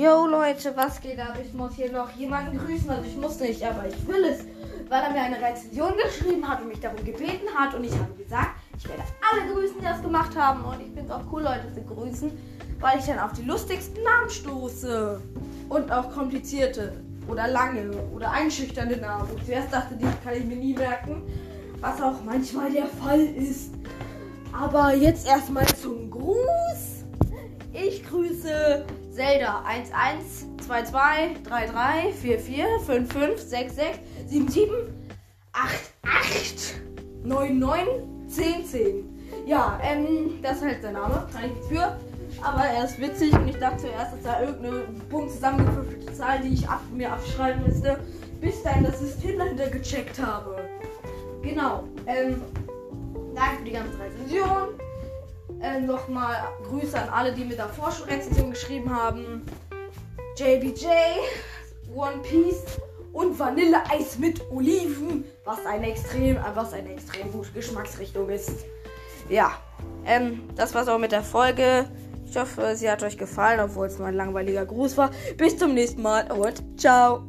Yo Leute, was geht ab? Ich muss hier noch jemanden grüßen. Also ich muss nicht, aber ich will es, weil er mir eine Rezension geschrieben hat und mich darum gebeten hat. Und ich habe gesagt, ich werde alle grüßen, die das gemacht haben. Und ich finde es auch cool, Leute zu grüßen, weil ich dann auf die lustigsten Namen stoße. Und auch komplizierte oder lange oder einschüchternde Namen. Und zuerst dachte ich, kann ich mir nie merken, was auch manchmal der Fall ist. Aber jetzt erstmal zum Gruß. Ich grüße Zelda 11223344556778991010. Ja, ähm, das ist halt sein Name. Kann ich nichts für. Aber er ist witzig und ich dachte zuerst, dass da irgendeine Punkt zusammengewürfelte Zahl, die ich ab, mir abschreiben müsste, bis dann das System dahinter gecheckt habe. Genau. Ähm, danke für die ganze Rezension. Ähm, Nochmal Grüße an alle, die mir davor schon Rezension geschrieben haben. JBJ, One Piece und Vanilleeis mit Oliven, was eine extrem, äh, was eine extrem gute Geschmacksrichtung ist. Ja, ähm, das war's auch mit der Folge. Ich hoffe, sie hat euch gefallen, obwohl es nur ein langweiliger Gruß war. Bis zum nächsten Mal und ciao.